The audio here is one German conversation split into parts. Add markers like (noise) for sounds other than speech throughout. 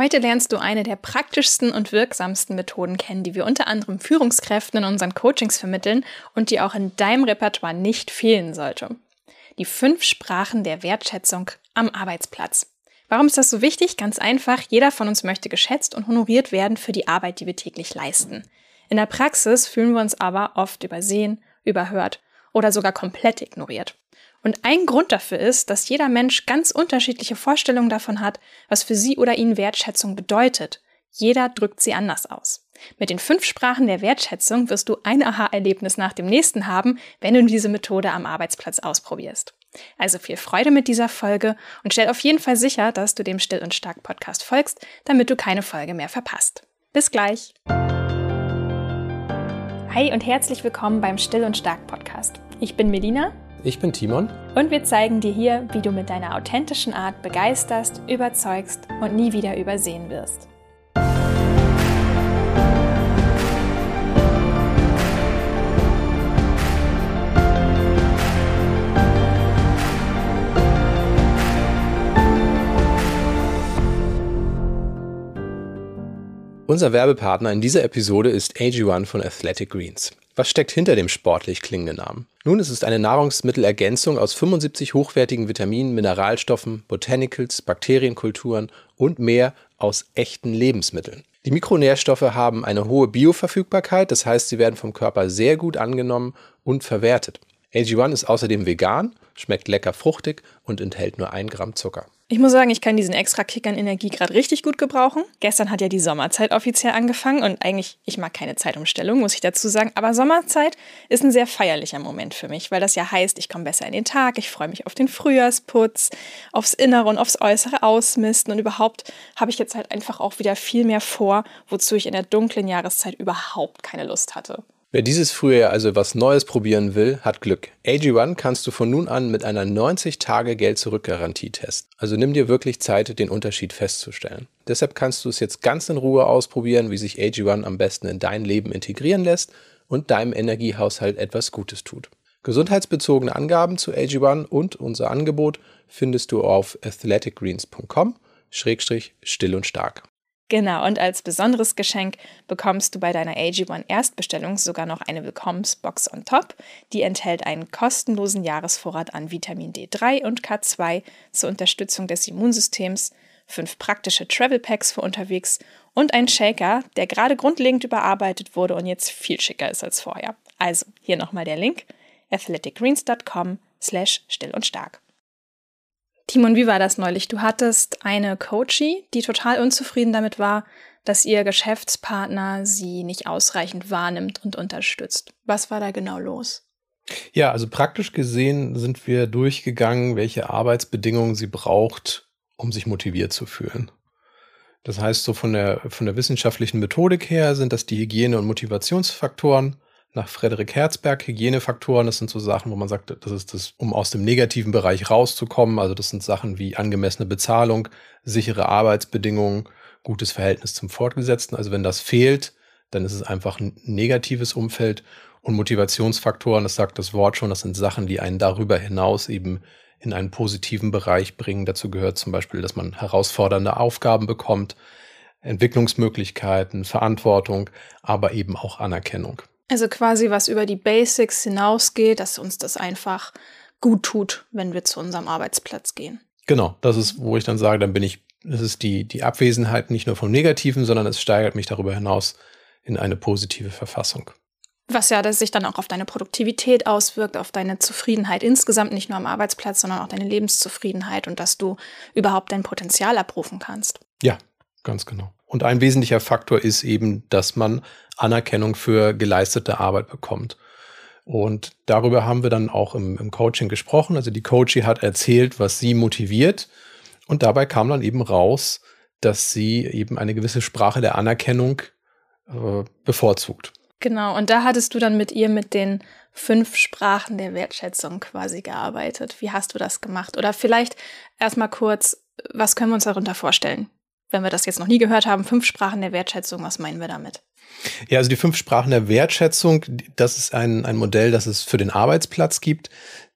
Heute lernst du eine der praktischsten und wirksamsten Methoden kennen, die wir unter anderem Führungskräften in unseren Coachings vermitteln und die auch in deinem Repertoire nicht fehlen sollte. Die fünf Sprachen der Wertschätzung am Arbeitsplatz. Warum ist das so wichtig? Ganz einfach, jeder von uns möchte geschätzt und honoriert werden für die Arbeit, die wir täglich leisten. In der Praxis fühlen wir uns aber oft übersehen, überhört oder sogar komplett ignoriert. Und ein Grund dafür ist, dass jeder Mensch ganz unterschiedliche Vorstellungen davon hat, was für sie oder ihn Wertschätzung bedeutet. Jeder drückt sie anders aus. Mit den fünf Sprachen der Wertschätzung wirst du ein Aha-Erlebnis nach dem nächsten haben, wenn du diese Methode am Arbeitsplatz ausprobierst. Also viel Freude mit dieser Folge und stell auf jeden Fall sicher, dass du dem Still und Stark Podcast folgst, damit du keine Folge mehr verpasst. Bis gleich! Hi und herzlich willkommen beim Still und Stark Podcast. Ich bin Melina ich bin Timon. Und wir zeigen dir hier, wie du mit deiner authentischen Art begeisterst, überzeugst und nie wieder übersehen wirst. Unser Werbepartner in dieser Episode ist AG1 von Athletic Greens. Was steckt hinter dem sportlich klingenden Namen? Nun, es ist eine Nahrungsmittelergänzung aus 75 hochwertigen Vitaminen, Mineralstoffen, Botanicals, Bakterienkulturen und mehr aus echten Lebensmitteln. Die Mikronährstoffe haben eine hohe Bioverfügbarkeit, das heißt, sie werden vom Körper sehr gut angenommen und verwertet. AG1 ist außerdem vegan, schmeckt lecker fruchtig und enthält nur 1 Gramm Zucker. Ich muss sagen, ich kann diesen extra Kick an Energie gerade richtig gut gebrauchen. Gestern hat ja die Sommerzeit offiziell angefangen und eigentlich, ich mag keine Zeitumstellung, muss ich dazu sagen, aber Sommerzeit ist ein sehr feierlicher Moment für mich, weil das ja heißt, ich komme besser in den Tag, ich freue mich auf den Frühjahrsputz, aufs Innere und aufs Äußere ausmisten und überhaupt habe ich jetzt halt einfach auch wieder viel mehr vor, wozu ich in der dunklen Jahreszeit überhaupt keine Lust hatte. Wer dieses Frühjahr also was Neues probieren will, hat Glück. AG1 kannst du von nun an mit einer 90-Tage-Geld-Zurück-Garantie testen. Also nimm dir wirklich Zeit, den Unterschied festzustellen. Deshalb kannst du es jetzt ganz in Ruhe ausprobieren, wie sich AG1 am besten in dein Leben integrieren lässt und deinem Energiehaushalt etwas Gutes tut. Gesundheitsbezogene Angaben zu AG1 und unser Angebot findest du auf athleticgreens.com-still und stark. Genau, und als besonderes Geschenk bekommst du bei deiner AG1 Erstbestellung sogar noch eine Willkommensbox on top. Die enthält einen kostenlosen Jahresvorrat an Vitamin D3 und K2 zur Unterstützung des Immunsystems, fünf praktische Travel Packs für unterwegs und ein Shaker, der gerade grundlegend überarbeitet wurde und jetzt viel schicker ist als vorher. Also, hier nochmal der Link athleticgreens.com slash still und stark. Timon, wie war das neulich? Du hattest eine Coachie, die total unzufrieden damit war, dass ihr Geschäftspartner sie nicht ausreichend wahrnimmt und unterstützt. Was war da genau los? Ja, also praktisch gesehen sind wir durchgegangen, welche Arbeitsbedingungen sie braucht, um sich motiviert zu fühlen. Das heißt, so von der, von der wissenschaftlichen Methodik her sind das die Hygiene- und Motivationsfaktoren nach Frederik Herzberg, Hygienefaktoren, das sind so Sachen, wo man sagt, das ist das, um aus dem negativen Bereich rauszukommen. Also das sind Sachen wie angemessene Bezahlung, sichere Arbeitsbedingungen, gutes Verhältnis zum Fortgesetzten. Also wenn das fehlt, dann ist es einfach ein negatives Umfeld. Und Motivationsfaktoren, das sagt das Wort schon, das sind Sachen, die einen darüber hinaus eben in einen positiven Bereich bringen. Dazu gehört zum Beispiel, dass man herausfordernde Aufgaben bekommt, Entwicklungsmöglichkeiten, Verantwortung, aber eben auch Anerkennung. Also quasi was über die Basics hinausgeht, dass uns das einfach gut tut, wenn wir zu unserem Arbeitsplatz gehen. Genau, das ist, wo ich dann sage, dann bin ich, das ist die, die Abwesenheit nicht nur vom Negativen, sondern es steigert mich darüber hinaus in eine positive Verfassung. Was ja das sich dann auch auf deine Produktivität auswirkt, auf deine Zufriedenheit insgesamt, nicht nur am Arbeitsplatz, sondern auch deine Lebenszufriedenheit und dass du überhaupt dein Potenzial abrufen kannst. Ja, ganz genau. Und ein wesentlicher Faktor ist eben, dass man Anerkennung für geleistete Arbeit bekommt. Und darüber haben wir dann auch im, im Coaching gesprochen. Also die Coachie hat erzählt, was sie motiviert. Und dabei kam dann eben raus, dass sie eben eine gewisse Sprache der Anerkennung äh, bevorzugt. Genau, und da hattest du dann mit ihr mit den fünf Sprachen der Wertschätzung quasi gearbeitet. Wie hast du das gemacht? Oder vielleicht erstmal kurz, was können wir uns darunter vorstellen? Wenn wir das jetzt noch nie gehört haben, fünf Sprachen der Wertschätzung, was meinen wir damit? Ja, also die fünf Sprachen der Wertschätzung, das ist ein, ein Modell, das es für den Arbeitsplatz gibt.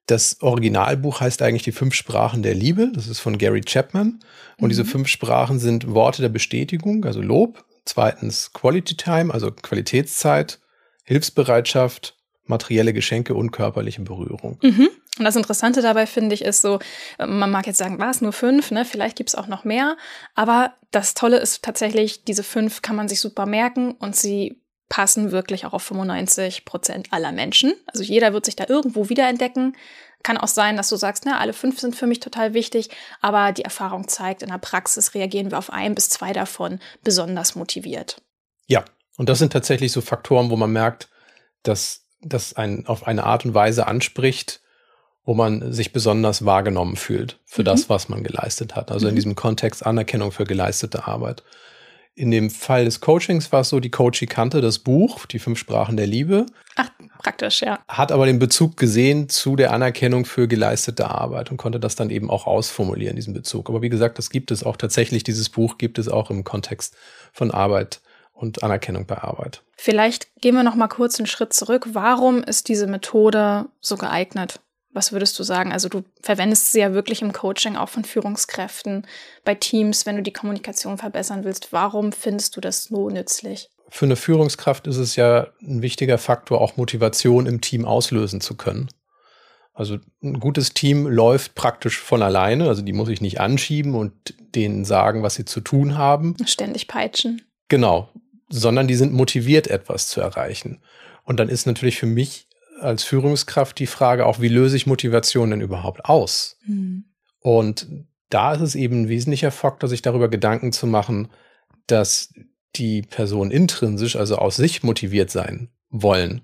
Das Originalbuch heißt eigentlich die fünf Sprachen der Liebe. Das ist von Gary Chapman. Und mhm. diese fünf Sprachen sind Worte der Bestätigung, also Lob. Zweitens Quality Time, also Qualitätszeit, Hilfsbereitschaft, materielle Geschenke und körperliche Berührung. Mhm. Und das Interessante dabei finde ich ist so, man mag jetzt sagen, war es nur fünf, ne? Vielleicht gibt es auch noch mehr. Aber das Tolle ist tatsächlich, diese fünf kann man sich super merken und sie passen wirklich auch auf 95 Prozent aller Menschen. Also jeder wird sich da irgendwo wiederentdecken. Kann auch sein, dass du sagst, na, alle fünf sind für mich total wichtig, aber die Erfahrung zeigt, in der Praxis reagieren wir auf ein bis zwei davon besonders motiviert. Ja, und das sind tatsächlich so Faktoren, wo man merkt, dass das einen auf eine Art und Weise anspricht, wo man sich besonders wahrgenommen fühlt für mhm. das, was man geleistet hat. Also mhm. in diesem Kontext Anerkennung für geleistete Arbeit. In dem Fall des Coachings war es so, die Coachie kannte das Buch, die fünf Sprachen der Liebe. Ach, praktisch, ja. Hat aber den Bezug gesehen zu der Anerkennung für geleistete Arbeit und konnte das dann eben auch ausformulieren, diesen Bezug. Aber wie gesagt, das gibt es auch tatsächlich, dieses Buch gibt es auch im Kontext von Arbeit und Anerkennung bei Arbeit. Vielleicht gehen wir noch mal kurz einen Schritt zurück. Warum ist diese Methode so geeignet? Was würdest du sagen? Also du verwendest sie ja wirklich im Coaching auch von Führungskräften, bei Teams, wenn du die Kommunikation verbessern willst. Warum findest du das so nützlich? Für eine Führungskraft ist es ja ein wichtiger Faktor, auch Motivation im Team auslösen zu können. Also ein gutes Team läuft praktisch von alleine, also die muss ich nicht anschieben und denen sagen, was sie zu tun haben. Ständig peitschen. Genau, sondern die sind motiviert, etwas zu erreichen. Und dann ist natürlich für mich als Führungskraft die Frage auch, wie löse ich Motivation denn überhaupt aus? Mhm. Und da ist es eben ein wesentlicher Faktor, sich darüber Gedanken zu machen, dass die Person intrinsisch, also aus sich motiviert sein wollen.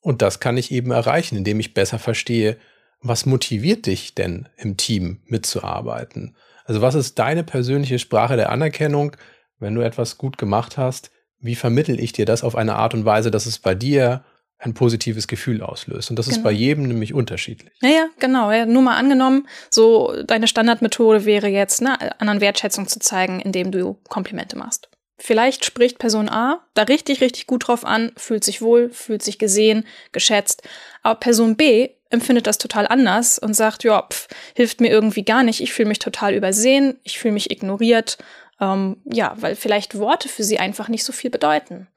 Und das kann ich eben erreichen, indem ich besser verstehe, was motiviert dich denn im Team mitzuarbeiten? Also was ist deine persönliche Sprache der Anerkennung, wenn du etwas gut gemacht hast? Wie vermittel ich dir das auf eine Art und Weise, dass es bei dir ein positives Gefühl auslöst. Und das genau. ist bei jedem nämlich unterschiedlich. Ja, ja, genau. Ja, nur mal angenommen, so deine Standardmethode wäre jetzt, ne, anderen Wertschätzung zu zeigen, indem du Komplimente machst. Vielleicht spricht Person A da richtig, richtig gut drauf an, fühlt sich wohl, fühlt sich gesehen, geschätzt. Aber Person B empfindet das total anders und sagt, ja, pf, hilft mir irgendwie gar nicht, ich fühle mich total übersehen, ich fühle mich ignoriert. Ähm, ja, weil vielleicht Worte für sie einfach nicht so viel bedeuten.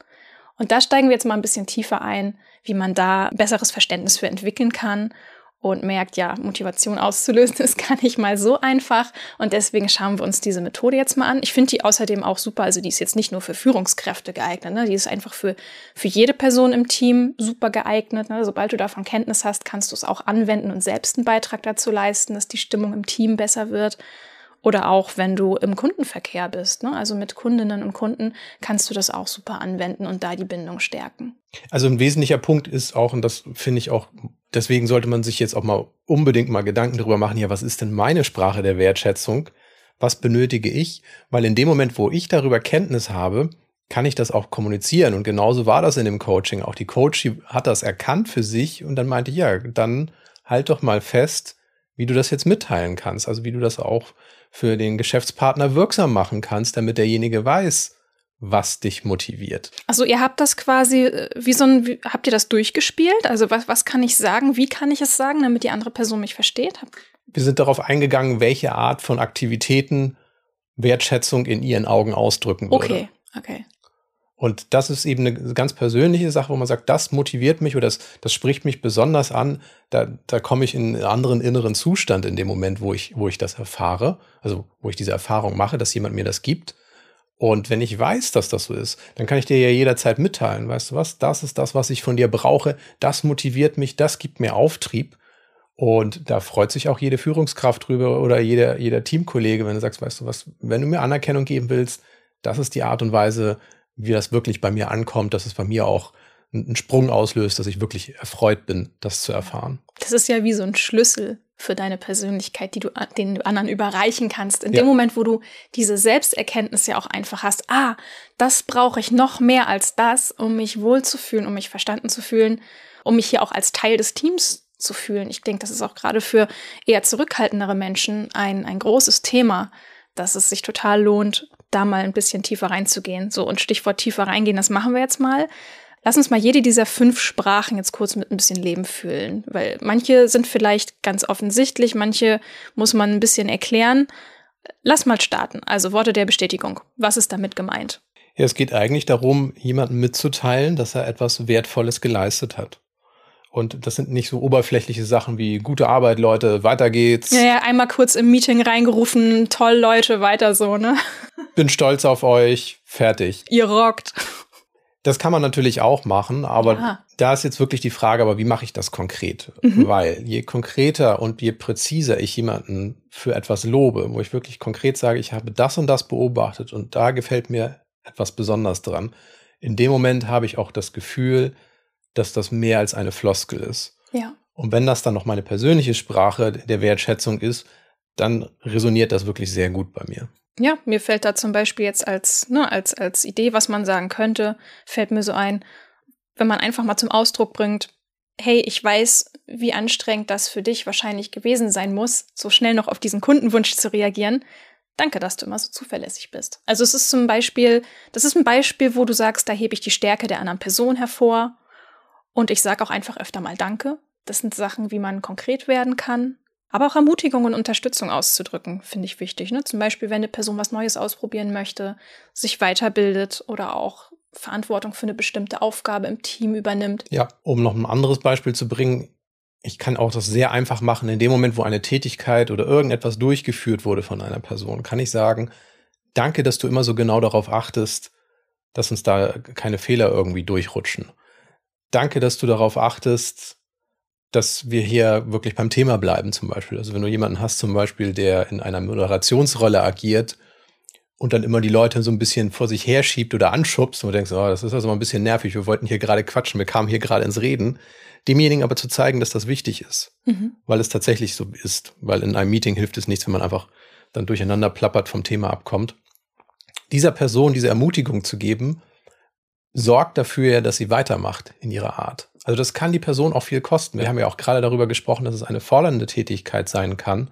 Und da steigen wir jetzt mal ein bisschen tiefer ein, wie man da besseres Verständnis für entwickeln kann und merkt, ja, Motivation auszulösen (laughs) ist gar nicht mal so einfach. Und deswegen schauen wir uns diese Methode jetzt mal an. Ich finde die außerdem auch super. Also die ist jetzt nicht nur für Führungskräfte geeignet, ne? die ist einfach für, für jede Person im Team super geeignet. Ne? Sobald du davon Kenntnis hast, kannst du es auch anwenden und selbst einen Beitrag dazu leisten, dass die Stimmung im Team besser wird. Oder auch wenn du im Kundenverkehr bist, ne? also mit Kundinnen und Kunden, kannst du das auch super anwenden und da die Bindung stärken. Also ein wesentlicher Punkt ist auch, und das finde ich auch, deswegen sollte man sich jetzt auch mal unbedingt mal Gedanken darüber machen, ja, was ist denn meine Sprache der Wertschätzung? Was benötige ich? Weil in dem Moment, wo ich darüber Kenntnis habe, kann ich das auch kommunizieren. Und genauso war das in dem Coaching. Auch die Coach hat das erkannt für sich und dann meinte, ja, dann halt doch mal fest, wie du das jetzt mitteilen kannst. Also wie du das auch für den Geschäftspartner wirksam machen kannst, damit derjenige weiß, was dich motiviert. Also ihr habt das quasi, äh, wie so ein, wie, habt ihr das durchgespielt? Also was, was kann ich sagen? Wie kann ich es sagen, damit die andere Person mich versteht? Wir sind darauf eingegangen, welche Art von Aktivitäten Wertschätzung in ihren Augen ausdrücken würde. Okay, okay. Und das ist eben eine ganz persönliche Sache, wo man sagt, das motiviert mich oder das, das spricht mich besonders an. Da, da komme ich in einen anderen inneren Zustand in dem Moment, wo ich, wo ich das erfahre, also wo ich diese Erfahrung mache, dass jemand mir das gibt. Und wenn ich weiß, dass das so ist, dann kann ich dir ja jederzeit mitteilen, weißt du was, das ist das, was ich von dir brauche, das motiviert mich, das gibt mir Auftrieb. Und da freut sich auch jede Führungskraft drüber oder jeder, jeder Teamkollege, wenn du sagst, weißt du was, wenn du mir Anerkennung geben willst, das ist die Art und Weise, wie das wirklich bei mir ankommt, dass es bei mir auch einen Sprung auslöst, dass ich wirklich erfreut bin, das zu erfahren. Das ist ja wie so ein Schlüssel für deine Persönlichkeit, die du den anderen überreichen kannst. In ja. dem Moment, wo du diese Selbsterkenntnis ja auch einfach hast, ah, das brauche ich noch mehr als das, um mich wohlzufühlen, um mich verstanden zu fühlen, um mich hier auch als Teil des Teams zu fühlen. Ich denke, das ist auch gerade für eher zurückhaltendere Menschen ein, ein großes Thema, dass es sich total lohnt, da mal ein bisschen tiefer reinzugehen. So, und Stichwort tiefer reingehen, das machen wir jetzt mal. Lass uns mal jede dieser fünf Sprachen jetzt kurz mit ein bisschen Leben füllen, weil manche sind vielleicht ganz offensichtlich, manche muss man ein bisschen erklären. Lass mal starten. Also Worte der Bestätigung. Was ist damit gemeint? Ja, es geht eigentlich darum, jemandem mitzuteilen, dass er etwas Wertvolles geleistet hat. Und das sind nicht so oberflächliche Sachen wie gute Arbeit, Leute, weiter geht's. Ja, ja, einmal kurz im Meeting reingerufen, toll, Leute, weiter so, ne? (laughs) Bin stolz auf euch, fertig. Ihr rockt. Das kann man natürlich auch machen, aber ja. da ist jetzt wirklich die Frage, aber wie mache ich das konkret? Mhm. Weil je konkreter und je präziser ich jemanden für etwas lobe, wo ich wirklich konkret sage, ich habe das und das beobachtet und da gefällt mir etwas besonders dran, in dem Moment habe ich auch das Gefühl, dass das mehr als eine Floskel ist. Ja. Und wenn das dann noch meine persönliche Sprache der Wertschätzung ist, dann resoniert das wirklich sehr gut bei mir. Ja, mir fällt da zum Beispiel jetzt als, ne, als, als Idee, was man sagen könnte, fällt mir so ein, wenn man einfach mal zum Ausdruck bringt, hey, ich weiß, wie anstrengend das für dich wahrscheinlich gewesen sein muss, so schnell noch auf diesen Kundenwunsch zu reagieren. Danke, dass du immer so zuverlässig bist. Also es ist zum Beispiel, das ist ein Beispiel, wo du sagst, da hebe ich die Stärke der anderen Person hervor und ich sage auch einfach öfter mal Danke. Das sind Sachen, wie man konkret werden kann. Aber auch Ermutigung und Unterstützung auszudrücken, finde ich wichtig. Ne? Zum Beispiel, wenn eine Person was Neues ausprobieren möchte, sich weiterbildet oder auch Verantwortung für eine bestimmte Aufgabe im Team übernimmt. Ja, um noch ein anderes Beispiel zu bringen, ich kann auch das sehr einfach machen. In dem Moment, wo eine Tätigkeit oder irgendetwas durchgeführt wurde von einer Person, kann ich sagen, danke, dass du immer so genau darauf achtest, dass uns da keine Fehler irgendwie durchrutschen danke, dass du darauf achtest, dass wir hier wirklich beim Thema bleiben, zum Beispiel. Also wenn du jemanden hast, zum Beispiel, der in einer Moderationsrolle agiert und dann immer die Leute so ein bisschen vor sich herschiebt oder anschubst und du denkst, oh, das ist also mal ein bisschen nervig, wir wollten hier gerade quatschen, wir kamen hier gerade ins Reden. Demjenigen aber zu zeigen, dass das wichtig ist, mhm. weil es tatsächlich so ist, weil in einem Meeting hilft es nichts, wenn man einfach dann durcheinander plappert, vom Thema abkommt. Dieser Person diese Ermutigung zu geben, sorgt dafür, dass sie weitermacht in ihrer Art. Also das kann die Person auch viel kosten. Wir haben ja auch gerade darüber gesprochen, dass es eine fordernde Tätigkeit sein kann,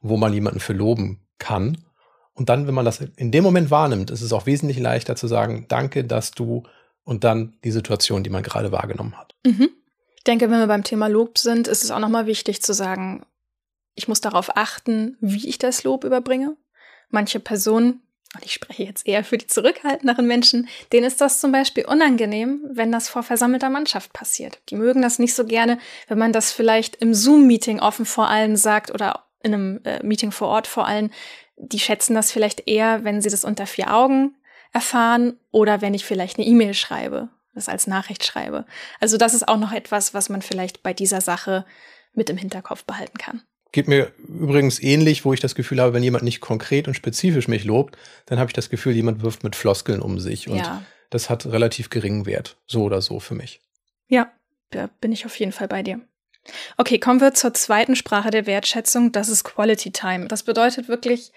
wo man jemanden für loben kann. Und dann, wenn man das in dem Moment wahrnimmt, ist es auch wesentlich leichter zu sagen, danke, dass du und dann die Situation, die man gerade wahrgenommen hat. Mhm. Ich denke, wenn wir beim Thema Lob sind, ist es auch nochmal wichtig zu sagen, ich muss darauf achten, wie ich das Lob überbringe. Manche Personen und ich spreche jetzt eher für die zurückhaltenderen Menschen, denen ist das zum Beispiel unangenehm, wenn das vor versammelter Mannschaft passiert. Die mögen das nicht so gerne, wenn man das vielleicht im Zoom-Meeting offen vor allen sagt oder in einem äh, Meeting vor Ort vor allen. Die schätzen das vielleicht eher, wenn sie das unter vier Augen erfahren oder wenn ich vielleicht eine E-Mail schreibe, das als Nachricht schreibe. Also das ist auch noch etwas, was man vielleicht bei dieser Sache mit im Hinterkopf behalten kann. Geht mir übrigens ähnlich, wo ich das Gefühl habe, wenn jemand nicht konkret und spezifisch mich lobt, dann habe ich das Gefühl, jemand wirft mit Floskeln um sich. Und ja. das hat relativ geringen Wert, so oder so für mich. Ja, da bin ich auf jeden Fall bei dir. Okay, kommen wir zur zweiten Sprache der Wertschätzung. Das ist Quality Time. Das bedeutet wirklich,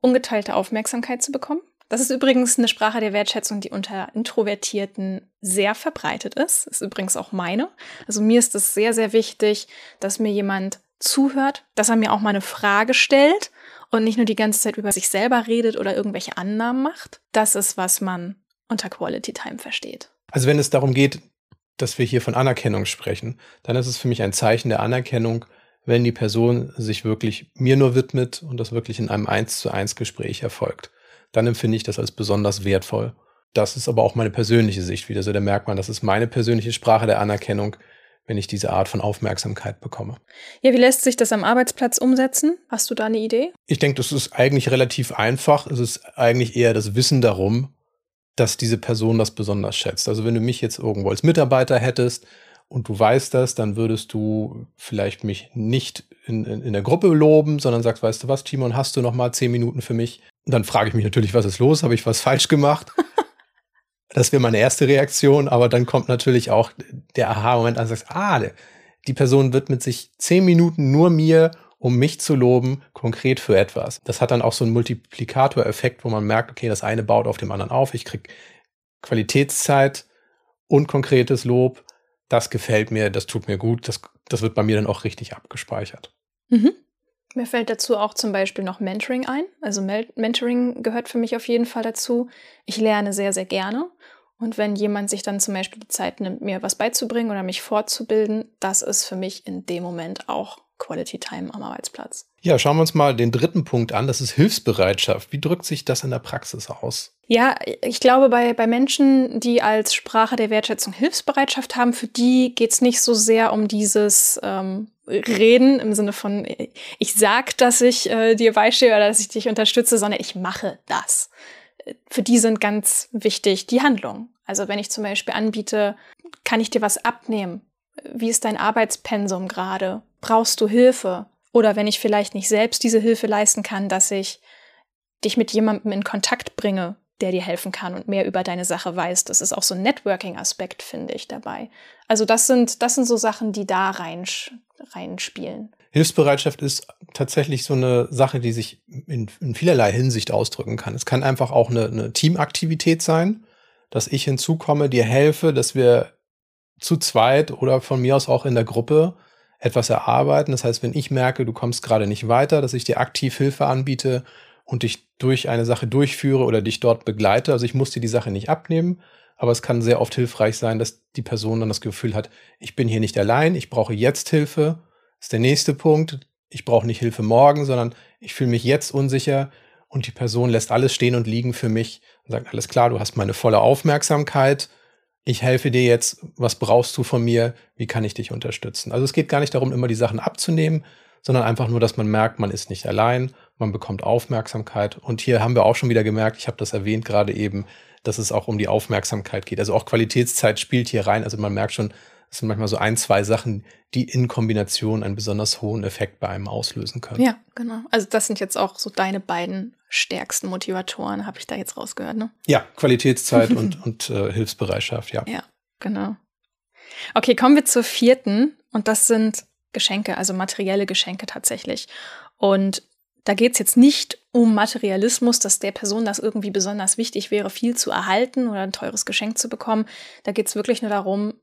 ungeteilte Aufmerksamkeit zu bekommen. Das ist übrigens eine Sprache der Wertschätzung, die unter Introvertierten sehr verbreitet ist. Ist übrigens auch meine. Also mir ist es sehr, sehr wichtig, dass mir jemand zuhört, dass er mir auch mal eine Frage stellt und nicht nur die ganze Zeit über sich selber redet oder irgendwelche Annahmen macht. Das ist, was man unter Quality Time versteht. Also wenn es darum geht, dass wir hier von Anerkennung sprechen, dann ist es für mich ein Zeichen der Anerkennung, wenn die Person sich wirklich mir nur widmet und das wirklich in einem eins zu eins Gespräch erfolgt. Dann empfinde ich das als besonders wertvoll. Das ist aber auch meine persönliche Sicht wieder so. Da merkt man, das ist meine persönliche Sprache der Anerkennung wenn ich diese Art von Aufmerksamkeit bekomme. Ja, wie lässt sich das am Arbeitsplatz umsetzen? Hast du da eine Idee? Ich denke, das ist eigentlich relativ einfach. Es ist eigentlich eher das Wissen darum, dass diese Person das besonders schätzt. Also wenn du mich jetzt irgendwo als Mitarbeiter hättest und du weißt das, dann würdest du vielleicht mich nicht in, in, in der Gruppe loben, sondern sagst, weißt du was, Timon, hast du noch mal zehn Minuten für mich? Und dann frage ich mich natürlich, was ist los? Habe ich was falsch gemacht? (laughs) Das wäre meine erste Reaktion, aber dann kommt natürlich auch der Aha-Moment an, sagst, ah, die Person wird mit sich zehn Minuten nur mir, um mich zu loben, konkret für etwas. Das hat dann auch so einen Multiplikatoreffekt, wo man merkt, okay, das eine baut auf dem anderen auf. Ich krieg Qualitätszeit und konkretes Lob. Das gefällt mir, das tut mir gut. Das, das wird bei mir dann auch richtig abgespeichert. Mhm. Mir fällt dazu auch zum Beispiel noch Mentoring ein. Also Mentoring gehört für mich auf jeden Fall dazu. Ich lerne sehr, sehr gerne Und wenn jemand sich dann zum Beispiel die Zeit nimmt, mir was beizubringen oder mich fortzubilden, das ist für mich in dem Moment auch Quality Time am Arbeitsplatz. Ja, schauen wir uns mal den dritten Punkt an. Das ist Hilfsbereitschaft. Wie drückt sich das in der Praxis aus? Ja, ich glaube, bei, bei Menschen, die als Sprache der Wertschätzung Hilfsbereitschaft haben, für die geht es nicht so sehr um dieses ähm, Reden im Sinne von, ich sag, dass ich äh, dir beistehe oder dass ich dich unterstütze, sondern ich mache das. Für die sind ganz wichtig die Handlungen. Also wenn ich zum Beispiel anbiete, kann ich dir was abnehmen? Wie ist dein Arbeitspensum gerade? Brauchst du Hilfe? Oder wenn ich vielleicht nicht selbst diese Hilfe leisten kann, dass ich dich mit jemandem in Kontakt bringe, der dir helfen kann und mehr über deine Sache weiß. Das ist auch so ein Networking-Aspekt, finde ich, dabei. Also das sind, das sind so Sachen, die da rein, reinspielen. Hilfsbereitschaft ist tatsächlich so eine Sache, die sich in, in vielerlei Hinsicht ausdrücken kann. Es kann einfach auch eine, eine Teamaktivität sein, dass ich hinzukomme, dir helfe, dass wir zu zweit oder von mir aus auch in der Gruppe etwas erarbeiten. Das heißt, wenn ich merke, du kommst gerade nicht weiter, dass ich dir aktiv Hilfe anbiete und dich durch eine Sache durchführe oder dich dort begleite. Also ich muss dir die Sache nicht abnehmen, aber es kann sehr oft hilfreich sein, dass die Person dann das Gefühl hat, ich bin hier nicht allein, ich brauche jetzt Hilfe. Das ist der nächste Punkt. Ich brauche nicht Hilfe morgen, sondern ich fühle mich jetzt unsicher und die Person lässt alles stehen und liegen für mich und sagt, alles klar, du hast meine volle Aufmerksamkeit. Ich helfe dir jetzt. Was brauchst du von mir? Wie kann ich dich unterstützen? Also es geht gar nicht darum, immer die Sachen abzunehmen, sondern einfach nur, dass man merkt, man ist nicht allein man bekommt Aufmerksamkeit. Und hier haben wir auch schon wieder gemerkt, ich habe das erwähnt gerade eben, dass es auch um die Aufmerksamkeit geht. Also auch Qualitätszeit spielt hier rein. Also man merkt schon, es sind manchmal so ein, zwei Sachen, die in Kombination einen besonders hohen Effekt bei einem auslösen können. Ja, genau. Also das sind jetzt auch so deine beiden stärksten Motivatoren, habe ich da jetzt rausgehört, ne? Ja, Qualitätszeit (laughs) und, und äh, Hilfsbereitschaft, ja. Ja, genau. Okay, kommen wir zur vierten und das sind Geschenke, also materielle Geschenke tatsächlich. Und da geht es jetzt nicht um Materialismus, dass der Person das irgendwie besonders wichtig wäre, viel zu erhalten oder ein teures Geschenk zu bekommen. Da geht es wirklich nur darum,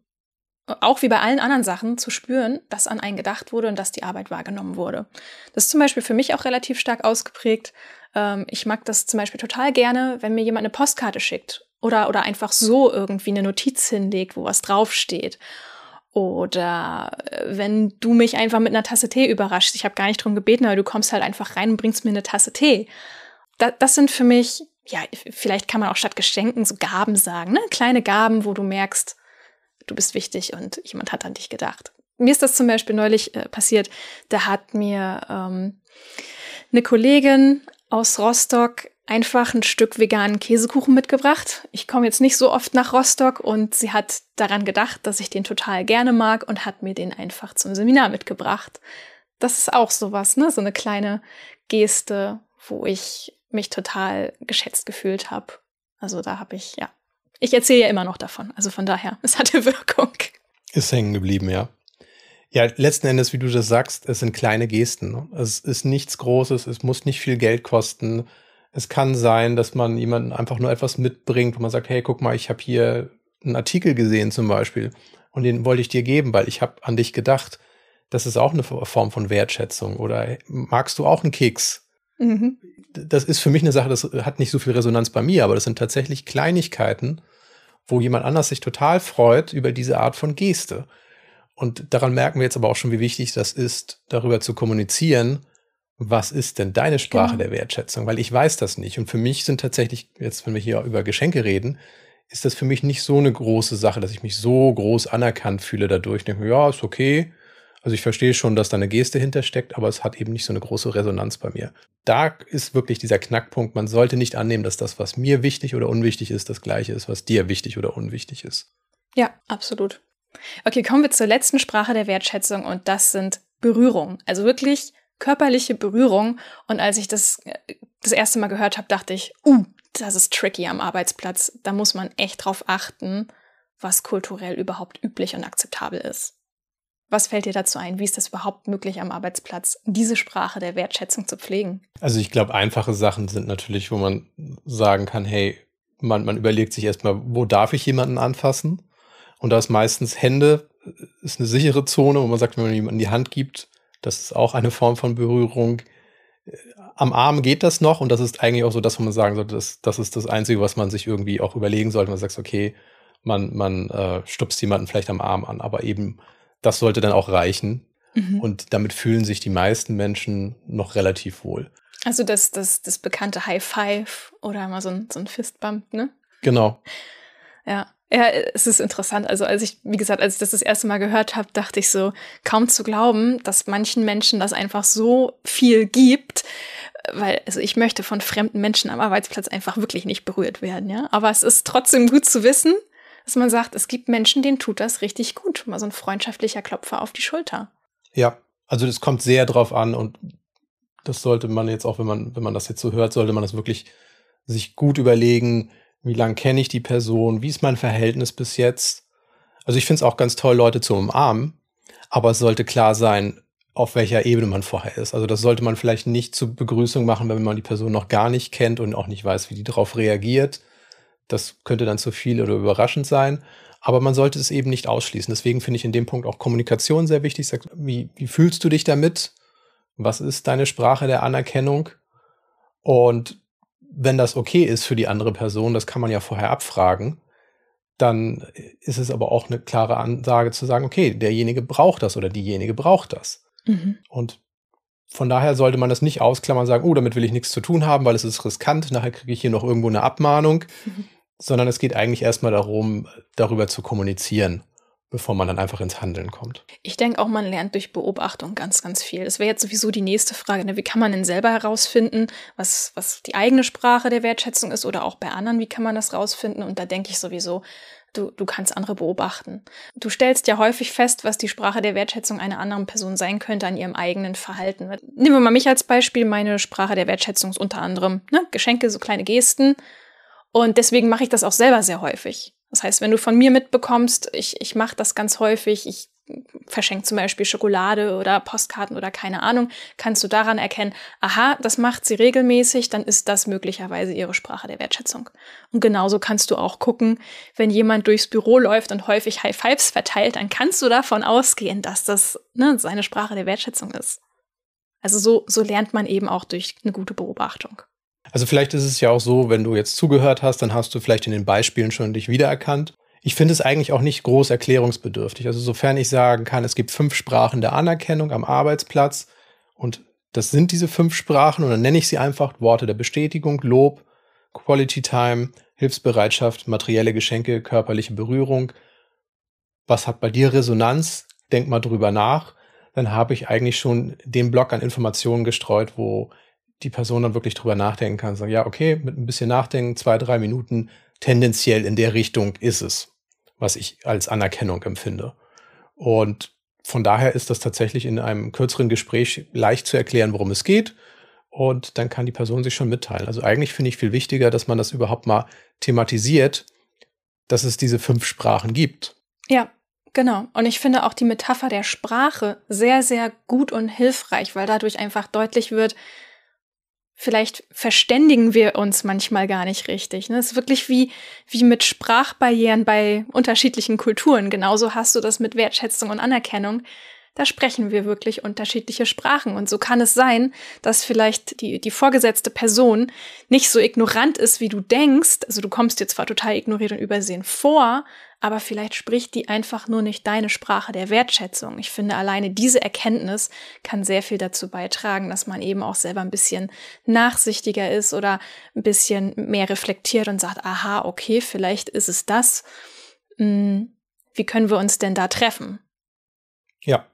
auch wie bei allen anderen Sachen, zu spüren, dass an einen gedacht wurde und dass die Arbeit wahrgenommen wurde. Das ist zum Beispiel für mich auch relativ stark ausgeprägt. Ähm, ich mag das zum Beispiel total gerne, wenn mir jemand eine Postkarte schickt oder, oder einfach so irgendwie eine Notiz hinlegt, wo was draufsteht. Oder äh, wenn du mich einfach mit einer Tasse Tee überraschst. Ich habe gar nicht drum gebeten, aber du kommst halt einfach rein und bringst mir eine Tasse Tee. Da, das sind für mich, ja, vielleicht kann man auch statt Geschenken so Gaben sagen, ne? Kleine Gaben, wo du merkst, du bist wichtig und jemand hat an dich gedacht. Mir ist das zum Beispiel neulich äh, passiert. Da hat mir ähm, eine Kollegin aus Rostock einfach ein Stück veganen Käsekuchen mitgebracht. Ich komme jetzt nicht so oft nach Rostock und sie hat daran gedacht, dass ich den total gerne mag und hat mir den einfach zum Seminar mitgebracht. Das ist auch sowas, ne? So eine kleine Geste, wo ich mich total geschätzt gefühlt habe. Also da habe ich, ja. Ich erzähle ja immer noch davon. Also von daher, es hatte (laughs) Wirkung. Ist hängen geblieben, ja. Ja, letzten Endes, wie du das sagst, es sind kleine Gesten. Ne? Es ist nichts Großes, es muss nicht viel Geld kosten. Es kann sein, dass man jemanden einfach nur etwas mitbringt, wo man sagt, hey, guck mal, ich habe hier einen Artikel gesehen zum Beispiel und den wollte ich dir geben, weil ich habe an dich gedacht. Das ist auch eine Form von Wertschätzung. Oder magst du auch einen Keks? Mhm. Das ist für mich eine Sache, das hat nicht so viel Resonanz bei mir, aber das sind tatsächlich Kleinigkeiten, wo jemand anders sich total freut über diese Art von Geste. Und daran merken wir jetzt aber auch schon, wie wichtig das ist, darüber zu kommunizieren, was ist denn deine Sprache genau. der Wertschätzung? Weil ich weiß das nicht. Und für mich sind tatsächlich, jetzt wenn wir hier über Geschenke reden, ist das für mich nicht so eine große Sache, dass ich mich so groß anerkannt fühle dadurch. Ich denke, ja, ist okay. Also ich verstehe schon, dass da eine Geste hintersteckt, aber es hat eben nicht so eine große Resonanz bei mir. Da ist wirklich dieser Knackpunkt. Man sollte nicht annehmen, dass das, was mir wichtig oder unwichtig ist, das gleiche ist, was dir wichtig oder unwichtig ist. Ja, absolut. Okay, kommen wir zur letzten Sprache der Wertschätzung und das sind Berührungen. Also wirklich körperliche Berührung. Und als ich das äh, das erste Mal gehört habe, dachte ich, uh, das ist tricky am Arbeitsplatz. Da muss man echt drauf achten, was kulturell überhaupt üblich und akzeptabel ist. Was fällt dir dazu ein? Wie ist das überhaupt möglich am Arbeitsplatz, diese Sprache der Wertschätzung zu pflegen? Also ich glaube, einfache Sachen sind natürlich, wo man sagen kann, hey, man, man überlegt sich erstmal, wo darf ich jemanden anfassen? Und da ist meistens Hände, äh, ist eine sichere Zone, wo man sagt, wenn man jemanden die Hand gibt, das ist auch eine Form von Berührung. am Arm geht das noch und das ist eigentlich auch so das, wo man sagen sollte, das, das ist das Einzige, was man sich irgendwie auch überlegen sollte. Man sagt, okay, man, man äh, stupst jemanden vielleicht am Arm an, aber eben das sollte dann auch reichen. Mhm. Und damit fühlen sich die meisten Menschen noch relativ wohl. Also das, das, das bekannte High Five oder mal so ein, so ein Fistbump, ne? Genau. Ja. Ja, es ist interessant. Also als ich, wie gesagt, als ich das das erste Mal gehört habe, dachte ich so, kaum zu glauben, dass manchen Menschen das einfach so viel gibt, weil also ich möchte von fremden Menschen am Arbeitsplatz einfach wirklich nicht berührt werden, ja. Aber es ist trotzdem gut zu wissen, dass man sagt, es gibt Menschen, denen tut das richtig gut. Mal so ein freundschaftlicher Klopfer auf die Schulter. Ja, also das kommt sehr drauf an und das sollte man jetzt auch, wenn man, wenn man das jetzt so hört, sollte man das wirklich sich gut überlegen, wie lange kenne ich die Person, wie ist mein Verhältnis bis jetzt. Also ich finde es auch ganz toll, Leute zu umarmen, aber es sollte klar sein, auf welcher Ebene man vorher ist. Also das sollte man vielleicht nicht zur Begrüßung machen, wenn man die Person noch gar nicht kennt und auch nicht weiß, wie die darauf reagiert. Das könnte dann zu viel oder überraschend sein. Aber man sollte es eben nicht ausschließen. Deswegen finde ich in dem Punkt auch Kommunikation sehr wichtig. Sag, wie, wie fühlst du dich damit? Was ist deine Sprache der Anerkennung? Und wenn das okay ist für die andere Person, das kann man ja vorher abfragen, dann ist es aber auch eine klare Ansage zu sagen, okay, derjenige braucht das oder diejenige braucht das. Mhm. Und von daher sollte man das nicht ausklammern und sagen, oh, damit will ich nichts zu tun haben, weil es ist riskant, nachher kriege ich hier noch irgendwo eine Abmahnung, mhm. Sondern es geht eigentlich erstmal darum, darüber zu kommunizieren bevor man dann einfach ins Handeln kommt. Ich denke auch, man lernt durch Beobachtung ganz, ganz viel. Das wäre jetzt sowieso die nächste Frage. Ne? Wie kann man denn selber herausfinden, was, was die eigene Sprache der Wertschätzung ist oder auch bei anderen, wie kann man das rausfinden? Und da denke ich sowieso, du, du kannst andere beobachten. Du stellst ja häufig fest, was die Sprache der Wertschätzung einer anderen Person sein könnte an ihrem eigenen Verhalten. Nehmen wir mal mich als Beispiel. Meine Sprache der Wertschätzung ist unter anderem ne? Geschenke, so kleine Gesten. Und deswegen mache ich das auch selber sehr häufig. Das heißt, wenn du von mir mitbekommst, ich, ich mache das ganz häufig, ich verschenke zum Beispiel Schokolade oder Postkarten oder keine Ahnung, kannst du daran erkennen, aha, das macht sie regelmäßig, dann ist das möglicherweise ihre Sprache der Wertschätzung. Und genauso kannst du auch gucken, wenn jemand durchs Büro läuft und häufig High Fives verteilt, dann kannst du davon ausgehen, dass das ne, seine Sprache der Wertschätzung ist. Also so, so lernt man eben auch durch eine gute Beobachtung. Also vielleicht ist es ja auch so, wenn du jetzt zugehört hast, dann hast du vielleicht in den Beispielen schon dich wiedererkannt. Ich finde es eigentlich auch nicht groß erklärungsbedürftig. Also sofern ich sagen kann, es gibt fünf Sprachen der Anerkennung am Arbeitsplatz und das sind diese fünf Sprachen und dann nenne ich sie einfach Worte der Bestätigung, Lob, Quality Time, Hilfsbereitschaft, materielle Geschenke, körperliche Berührung. Was hat bei dir Resonanz? Denk mal drüber nach. Dann habe ich eigentlich schon den Block an Informationen gestreut, wo die Person dann wirklich drüber nachdenken kann. Sagen, ja, okay, mit ein bisschen Nachdenken, zwei, drei Minuten, tendenziell in der Richtung ist es, was ich als Anerkennung empfinde. Und von daher ist das tatsächlich in einem kürzeren Gespräch leicht zu erklären, worum es geht. Und dann kann die Person sich schon mitteilen. Also eigentlich finde ich viel wichtiger, dass man das überhaupt mal thematisiert, dass es diese fünf Sprachen gibt. Ja, Genau. Und ich finde auch die Metapher der Sprache sehr, sehr gut und hilfreich, weil dadurch einfach deutlich wird, vielleicht verständigen wir uns manchmal gar nicht richtig. Ne? Es ist wirklich wie, wie mit Sprachbarrieren bei unterschiedlichen Kulturen. Genauso hast du das mit Wertschätzung und Anerkennung. Da sprechen wir wirklich unterschiedliche Sprachen. Und so kann es sein, dass vielleicht die, die vorgesetzte Person nicht so ignorant ist, wie du denkst. Also du kommst dir zwar total ignoriert und übersehen vor, aber vielleicht spricht die einfach nur nicht deine Sprache der Wertschätzung. Ich finde, alleine diese Erkenntnis kann sehr viel dazu beitragen, dass man eben auch selber ein bisschen nachsichtiger ist oder ein bisschen mehr reflektiert und sagt, aha, okay, vielleicht ist es das. Hm, wie können wir uns denn da treffen? Ja,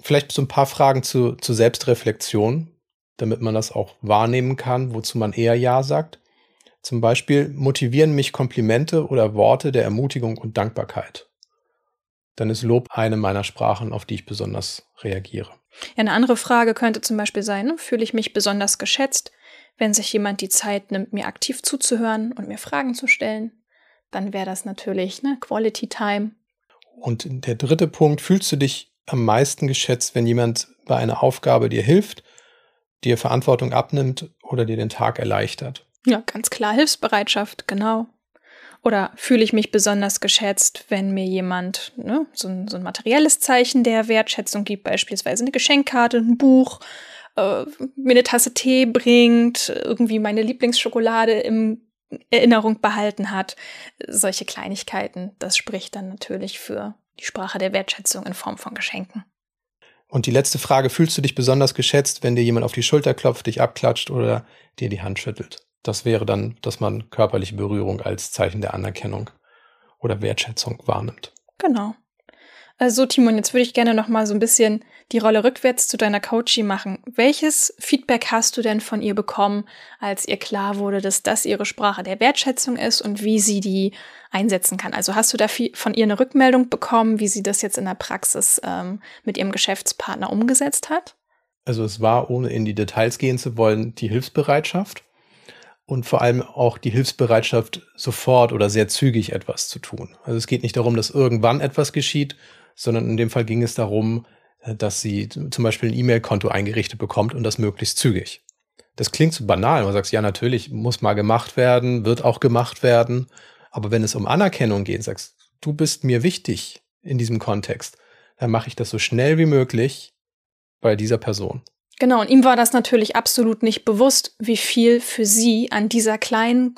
vielleicht so ein paar Fragen zu, zu Selbstreflexion, damit man das auch wahrnehmen kann, wozu man eher Ja sagt. Zum Beispiel motivieren mich Komplimente oder Worte der Ermutigung und Dankbarkeit. Dann ist Lob eine meiner Sprachen, auf die ich besonders reagiere. Ja, eine andere Frage könnte zum Beispiel sein, ne, fühle ich mich besonders geschätzt, wenn sich jemand die Zeit nimmt, mir aktiv zuzuhören und mir Fragen zu stellen? Dann wäre das natürlich ne, Quality Time. Und der dritte Punkt, fühlst du dich am meisten geschätzt, wenn jemand bei einer Aufgabe dir hilft, dir Verantwortung abnimmt oder dir den Tag erleichtert? Ja, ganz klar Hilfsbereitschaft, genau. Oder fühle ich mich besonders geschätzt, wenn mir jemand ne, so, ein, so ein materielles Zeichen der Wertschätzung gibt, beispielsweise eine Geschenkkarte, ein Buch, äh, mir eine Tasse Tee bringt, irgendwie meine Lieblingsschokolade im Erinnerung behalten hat. Solche Kleinigkeiten, das spricht dann natürlich für die Sprache der Wertschätzung in Form von Geschenken. Und die letzte Frage, fühlst du dich besonders geschätzt, wenn dir jemand auf die Schulter klopft, dich abklatscht oder dir die Hand schüttelt? Das wäre dann, dass man körperliche Berührung als Zeichen der Anerkennung oder Wertschätzung wahrnimmt. Genau. Also Timon, jetzt würde ich gerne noch mal so ein bisschen die Rolle rückwärts zu deiner Coachie machen. Welches Feedback hast du denn von ihr bekommen, als ihr klar wurde, dass das ihre Sprache der Wertschätzung ist und wie sie die einsetzen kann? Also hast du da von ihr eine Rückmeldung bekommen, wie sie das jetzt in der Praxis ähm, mit ihrem Geschäftspartner umgesetzt hat? Also es war, ohne in die Details gehen zu wollen, die Hilfsbereitschaft und vor allem auch die Hilfsbereitschaft, sofort oder sehr zügig etwas zu tun. Also es geht nicht darum, dass irgendwann etwas geschieht, sondern in dem Fall ging es darum, äh, dass sie zum Beispiel ein E-Mail-Konto eingerichtet bekommt und das möglichst zügig. Das klingt so banal. Man sagt, ja, natürlich muss mal gemacht werden, wird auch gemacht werden. Aber wenn es um Anerkennung geht, sagst du bist mir wichtig in diesem Kontext, dann mache ich das so schnell wie möglich bei dieser Person. Genau, und ihm war das natürlich absolut nicht bewusst, wie viel für sie an dieser kleinen,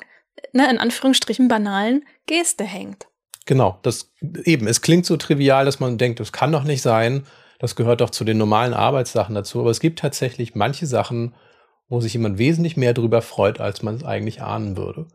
ne, in Anführungsstrichen banalen Geste hängt. Genau, das eben, es klingt so trivial, dass man denkt, das kann doch nicht sein. Das gehört doch zu den normalen Arbeitssachen dazu. Aber es gibt tatsächlich manche Sachen, wo sich jemand wesentlich mehr darüber freut, als man es eigentlich ahnen würde.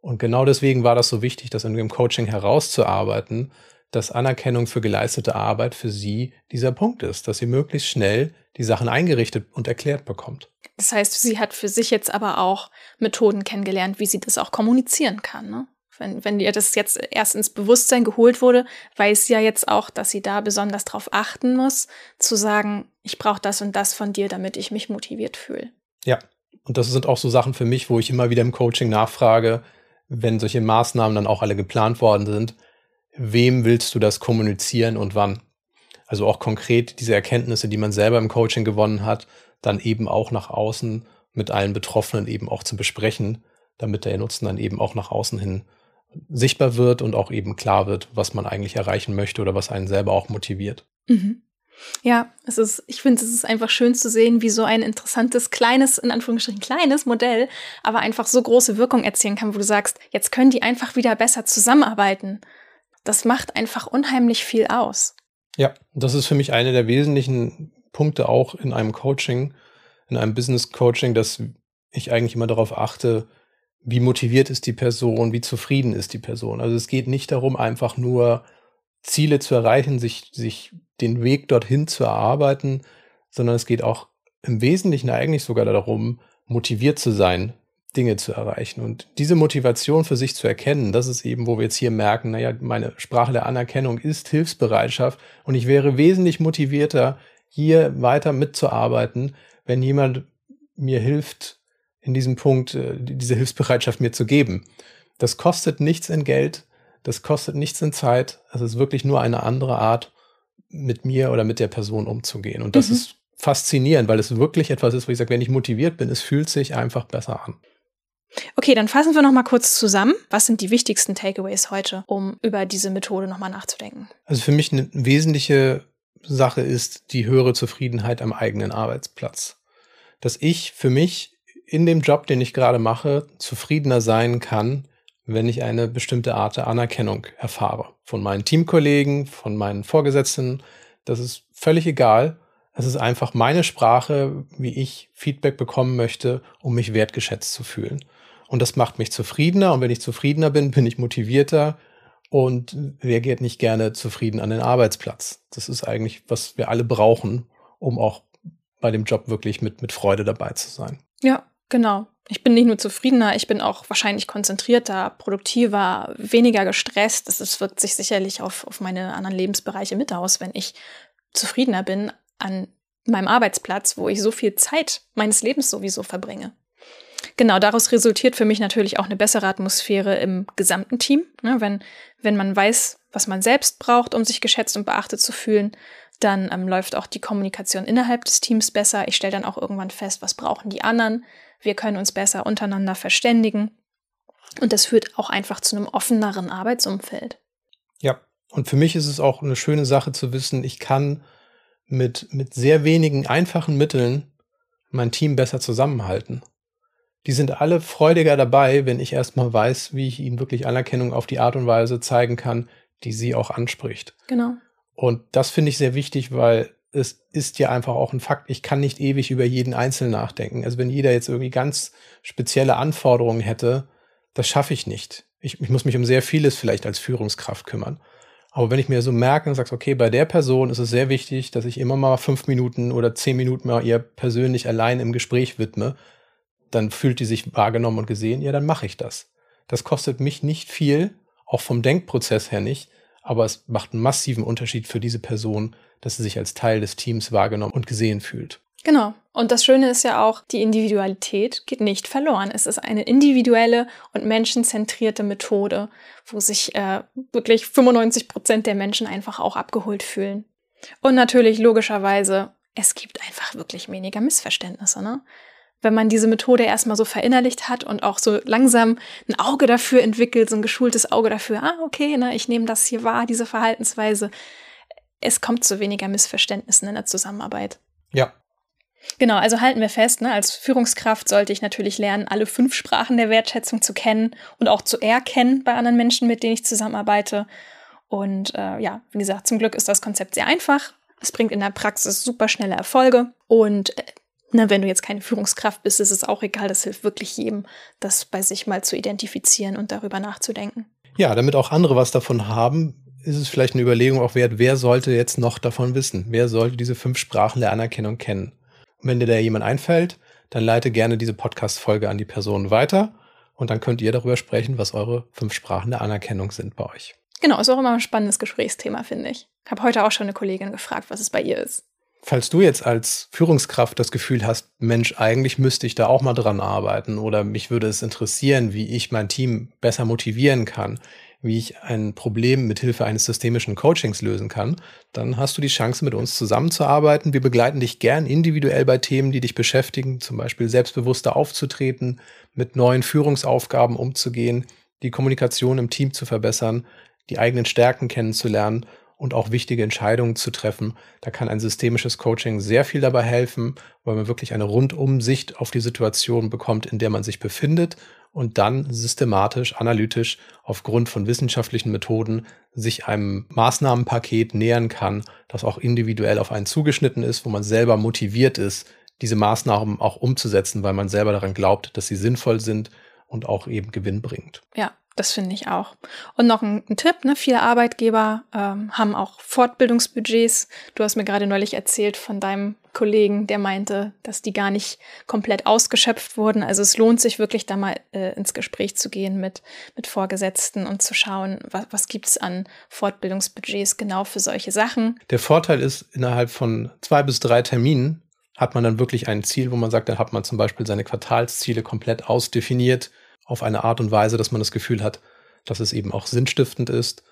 Und genau deswegen war das so wichtig, das in dem Coaching herauszuarbeiten, dass Anerkennung für geleistete Arbeit für sie dieser Punkt ist, dass sie möglichst schnell die Sachen eingerichtet und erklärt bekommt. Das heißt, sie hat für sich jetzt aber auch Methoden kennengelernt, wie sie das auch kommunizieren kann. Ne? Wenn, wenn ihr das jetzt erst ins Bewusstsein geholt wurde, weiß sie ja jetzt auch, dass sie da besonders drauf achten muss, zu sagen, ich brauche das und das von dir, damit ich mich motiviert fühle. Ja, und das sind auch so Sachen für mich, wo ich immer wieder im Coaching nachfrage, wenn solche Maßnahmen dann auch alle geplant worden sind, wem willst du das kommunizieren und wann? Also auch konkret diese Erkenntnisse, die man selber im Coaching gewonnen hat, dann eben auch nach außen mit allen Betroffenen eben auch zu besprechen, damit der Nutzen dann eben auch nach außen hin sichtbar wird und auch eben klar wird, was man eigentlich erreichen möchte oder was einen selber auch motiviert. Mhm. Ja, es ist, ich finde, es ist einfach schön zu sehen, wie so ein interessantes, kleines, in Anführungsstrichen kleines Modell, aber einfach so große Wirkung erzielen kann, wo du sagst, jetzt können die einfach wieder besser zusammenarbeiten. Das macht einfach unheimlich viel aus. Ja, das ist für mich einer der wesentlichen Punkte auch in einem Coaching, in einem Business Coaching, dass ich eigentlich immer darauf achte, wie motiviert ist die Person, wie zufrieden ist die Person. Also es geht nicht darum, einfach nur Ziele zu erreichen, sich, sich den Weg dorthin zu erarbeiten, sondern es geht auch im Wesentlichen eigentlich sogar darum, motiviert zu sein, Dinge zu erreichen. Und diese Motivation für sich zu erkennen, das ist eben, wo wir jetzt hier merken, naja, meine Sprache der Anerkennung ist Hilfsbereitschaft und ich wäre wesentlich motivierter, hier weiter mitzuarbeiten, wenn jemand mir hilft, in diesem Punkt äh, diese Hilfsbereitschaft mir zu geben. Das kostet nichts in Geld, das kostet nichts in Zeit. Es ist wirklich nur eine andere Art, mit mir oder mit der Person umzugehen. Und das mhm. ist faszinierend, weil es wirklich etwas ist, wo ich sage, wenn ich motiviert bin, es fühlt sich einfach besser an. Okay, dann fassen wir noch mal kurz zusammen. Was sind die wichtigsten Takeaways heute, um über diese Methode noch mal nachzudenken? Also für mich eine wesentliche Sache ist die höhere Zufriedenheit am eigenen Arbeitsplatz. Dass ich für mich in dem Job, den ich gerade mache, zufriedener sein kann, wenn ich eine bestimmte Art der Anerkennung erfahre. Von meinen Teamkollegen, von meinen Vorgesetzten. Das ist völlig egal. Es ist einfach meine Sprache, wie ich Feedback bekommen möchte, um mich wertgeschätzt zu fühlen. Und das macht mich zufriedener. Und wenn ich zufriedener bin, bin ich motivierter. Und wer geht nicht gerne zufrieden an den Arbeitsplatz? Das ist eigentlich, was wir alle brauchen, um auch bei dem Job wirklich mit, mit Freude dabei zu sein. Ja, Genau. Ich bin nicht nur zufriedener, ich bin auch wahrscheinlich konzentrierter, produktiver, weniger gestresst. Das wirkt sich sicherlich auf, auf meine anderen Lebensbereiche mit aus, wenn ich zufriedener bin an meinem Arbeitsplatz, wo ich so viel Zeit meines Lebens sowieso verbringe. Genau, daraus resultiert für mich natürlich auch eine bessere Atmosphäre im gesamten Team. Ne, wenn, wenn man weiß, was man selbst braucht, um sich geschätzt und beachtet zu fühlen, dann ähm, läuft auch die Kommunikation innerhalb des Teams besser. Ich stelle dann auch irgendwann fest, was brauchen die anderen, wir können uns besser untereinander verständigen. Und das führt auch einfach zu einem offeneren Arbeitsumfeld. Ja, und für mich ist es auch eine schöne Sache zu wissen, ich kann mit, mit sehr wenigen einfachen Mitteln mein Team besser zusammenhalten. Die sind alle freudiger dabei, wenn ich erstmal weiß, wie ich ihnen wirklich Anerkennung auf die Art und Weise zeigen kann, die sie auch anspricht. Genau. Und das finde ich sehr wichtig, weil es ist ja einfach auch ein Fakt, ich kann nicht ewig über jeden Einzelnen nachdenken. Also wenn jeder jetzt irgendwie ganz spezielle Anforderungen hätte, das schaffe ich nicht. Ich, ich muss mich um sehr vieles vielleicht als Führungskraft kümmern. Aber wenn ich mir so merke und sage, okay, bei der Person ist es sehr wichtig, dass ich immer mal fünf Minuten oder zehn Minuten mal ihr persönlich allein im Gespräch widme, dann fühlt die sich wahrgenommen und gesehen, ja, dann mache ich das. Das kostet mich nicht viel, auch vom Denkprozess her nicht, aber es macht einen massiven Unterschied für diese Person, dass sie sich als Teil des Teams wahrgenommen und gesehen fühlt. Genau. Und das Schöne ist ja auch, die Individualität geht nicht verloren. Es ist eine individuelle und menschenzentrierte Methode, wo sich äh, wirklich 95 Prozent der Menschen einfach auch abgeholt fühlen. Und natürlich, logischerweise, es gibt einfach wirklich weniger Missverständnisse. Ne? Wenn man diese Methode erstmal so verinnerlicht hat und auch so langsam ein Auge dafür entwickelt, so ein geschultes Auge dafür, ah, okay, ne, ich nehme das hier wahr, diese Verhaltensweise, es kommt zu weniger Missverständnissen in der Zusammenarbeit. Ja. Genau, also halten wir fest, ne, als Führungskraft sollte ich natürlich lernen, alle fünf Sprachen der Wertschätzung zu kennen und auch zu erkennen bei anderen Menschen, mit denen ich zusammenarbeite. Und äh, ja, wie gesagt, zum Glück ist das Konzept sehr einfach. Es bringt in der Praxis super schnelle Erfolge und na, wenn du jetzt keine Führungskraft bist, ist es auch egal. Das hilft wirklich jedem, das bei sich mal zu identifizieren und darüber nachzudenken. Ja, damit auch andere was davon haben, ist es vielleicht eine Überlegung auch wert, wer sollte jetzt noch davon wissen? Wer sollte diese fünf Sprachen der Anerkennung kennen? Und wenn dir da jemand einfällt, dann leite gerne diese Podcast-Folge an die Person weiter und dann könnt ihr darüber sprechen, was eure fünf Sprachen der Anerkennung sind bei euch. Genau, ist auch immer ein spannendes Gesprächsthema, finde ich. Ich habe heute auch schon eine Kollegin gefragt, was es bei ihr ist. Falls du jetzt als Führungskraft das Gefühl hast, Mensch, eigentlich müsste ich da auch mal dran arbeiten oder mich würde es interessieren, wie ich mein Team besser motivieren kann, wie ich ein Problem mit Hilfe eines systemischen Coachings lösen kann, dann hast du die Chance, mit uns zusammenzuarbeiten. Wir begleiten dich gern individuell bei Themen, die dich beschäftigen, zum Beispiel selbstbewusster aufzutreten, mit neuen Führungsaufgaben umzugehen, die Kommunikation im Team zu verbessern, die eigenen Stärken kennenzulernen und auch wichtige Entscheidungen zu treffen. Da kann ein systemisches Coaching sehr viel dabei helfen, weil man wirklich eine Rundumsicht auf die Situation bekommt, in der man sich befindet und dann systematisch, analytisch aufgrund von wissenschaftlichen Methoden sich einem Maßnahmenpaket nähern kann, das auch individuell auf einen zugeschnitten ist, wo man selber motiviert ist, diese Maßnahmen auch umzusetzen, weil man selber daran glaubt, dass sie sinnvoll sind und auch eben Gewinn bringt. Ja, das finde ich auch. Und noch ein, ein Tipp, ne? viele Arbeitgeber ähm, haben auch Fortbildungsbudgets. Du hast mir gerade neulich erzählt von deinem Kollegen, der meinte, dass die gar nicht komplett ausgeschöpft wurden. Also es lohnt sich wirklich da mal äh, ins Gespräch zu gehen mit, mit Vorgesetzten und zu schauen, was, was gibt es an Fortbildungsbudgets genau für solche Sachen. Der Vorteil ist, innerhalb von zwei bis drei Terminen hat man dann wirklich ein Ziel, wo man sagt, dann hat man zum Beispiel seine Quartalsziele komplett ausdefiniert auf eine Art und Weise, dass man das Gefühl hat, dass es eben auch sinnstiftend ist.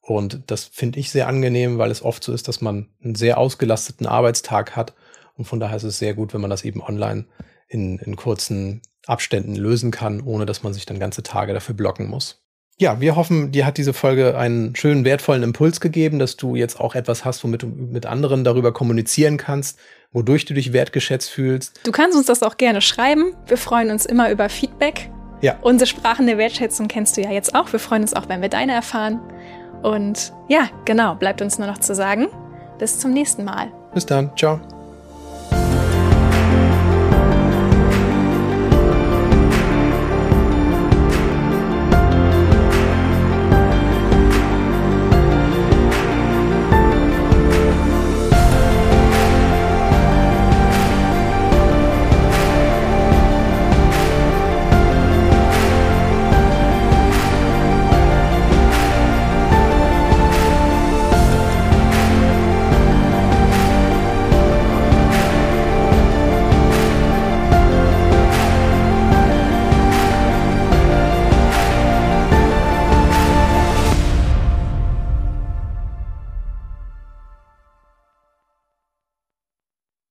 Und das finde ich sehr angenehm, weil es oft so ist, dass man einen sehr ausgelasteten Arbeitstag hat. Und von daher ist es sehr gut, wenn man das eben online in, in kurzen Abständen lösen kann, ohne dass man sich dann ganze Tage dafür blocken muss. Ja, wir hoffen, dir hat diese Folge einen schönen, wertvollen Impuls gegeben, dass du jetzt auch etwas hast, womit du mit anderen darüber kommunizieren kannst, wodurch du dich wertgeschätzt fühlst. Du kannst uns das auch gerne schreiben. Wir freuen uns immer über Feedback. Ja. Unsere Sprachen der Wertschätzung kennst du ja jetzt auch. Wir freuen uns auch, wenn wir deine erfahren. Und ja, genau, bleibt uns nur noch zu sagen, bis zum nächsten Mal. Bis dann, ciao.